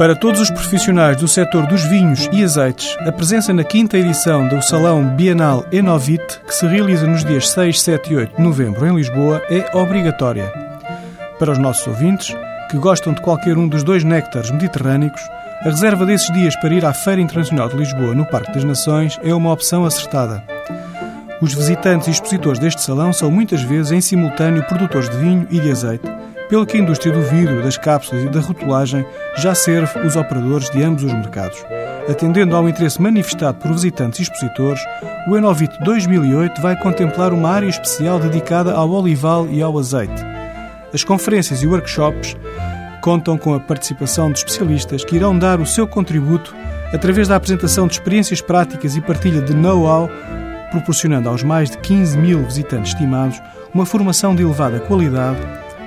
Para todos os profissionais do setor dos vinhos e azeites, a presença na quinta edição do Salão Bienal Enovit, que se realiza nos dias 6, 7 e 8 de novembro em Lisboa, é obrigatória. Para os nossos ouvintes, que gostam de qualquer um dos dois néctares mediterrâneos, a reserva desses dias para ir à Feira Internacional de Lisboa, no Parque das Nações, é uma opção acertada. Os visitantes e expositores deste salão são muitas vezes em simultâneo produtores de vinho e de azeite, pelo que a indústria do vidro, das cápsulas e da rotulagem já serve os operadores de ambos os mercados. Atendendo ao interesse manifestado por visitantes e expositores, o Enovit 2008 vai contemplar uma área especial dedicada ao olival e ao azeite. As conferências e workshops contam com a participação de especialistas que irão dar o seu contributo através da apresentação de experiências práticas e partilha de know-how, proporcionando aos mais de 15 mil visitantes estimados uma formação de elevada qualidade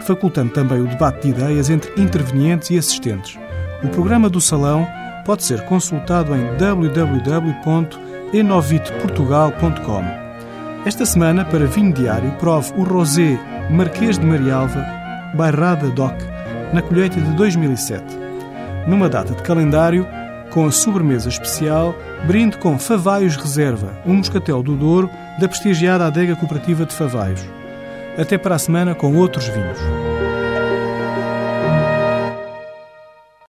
facultando também o debate de ideias entre intervenientes e assistentes. O programa do Salão pode ser consultado em www.enoviteportugal.com. Esta semana, para vinho diário, prove o Rosé Marquês de Marialva, Bairrada DOC, na colheita de 2007. Numa data de calendário, com a sobremesa especial, brinde com Favaios Reserva, um moscatel do Douro da prestigiada adega cooperativa de Favaios. Até para a semana com outros vinhos.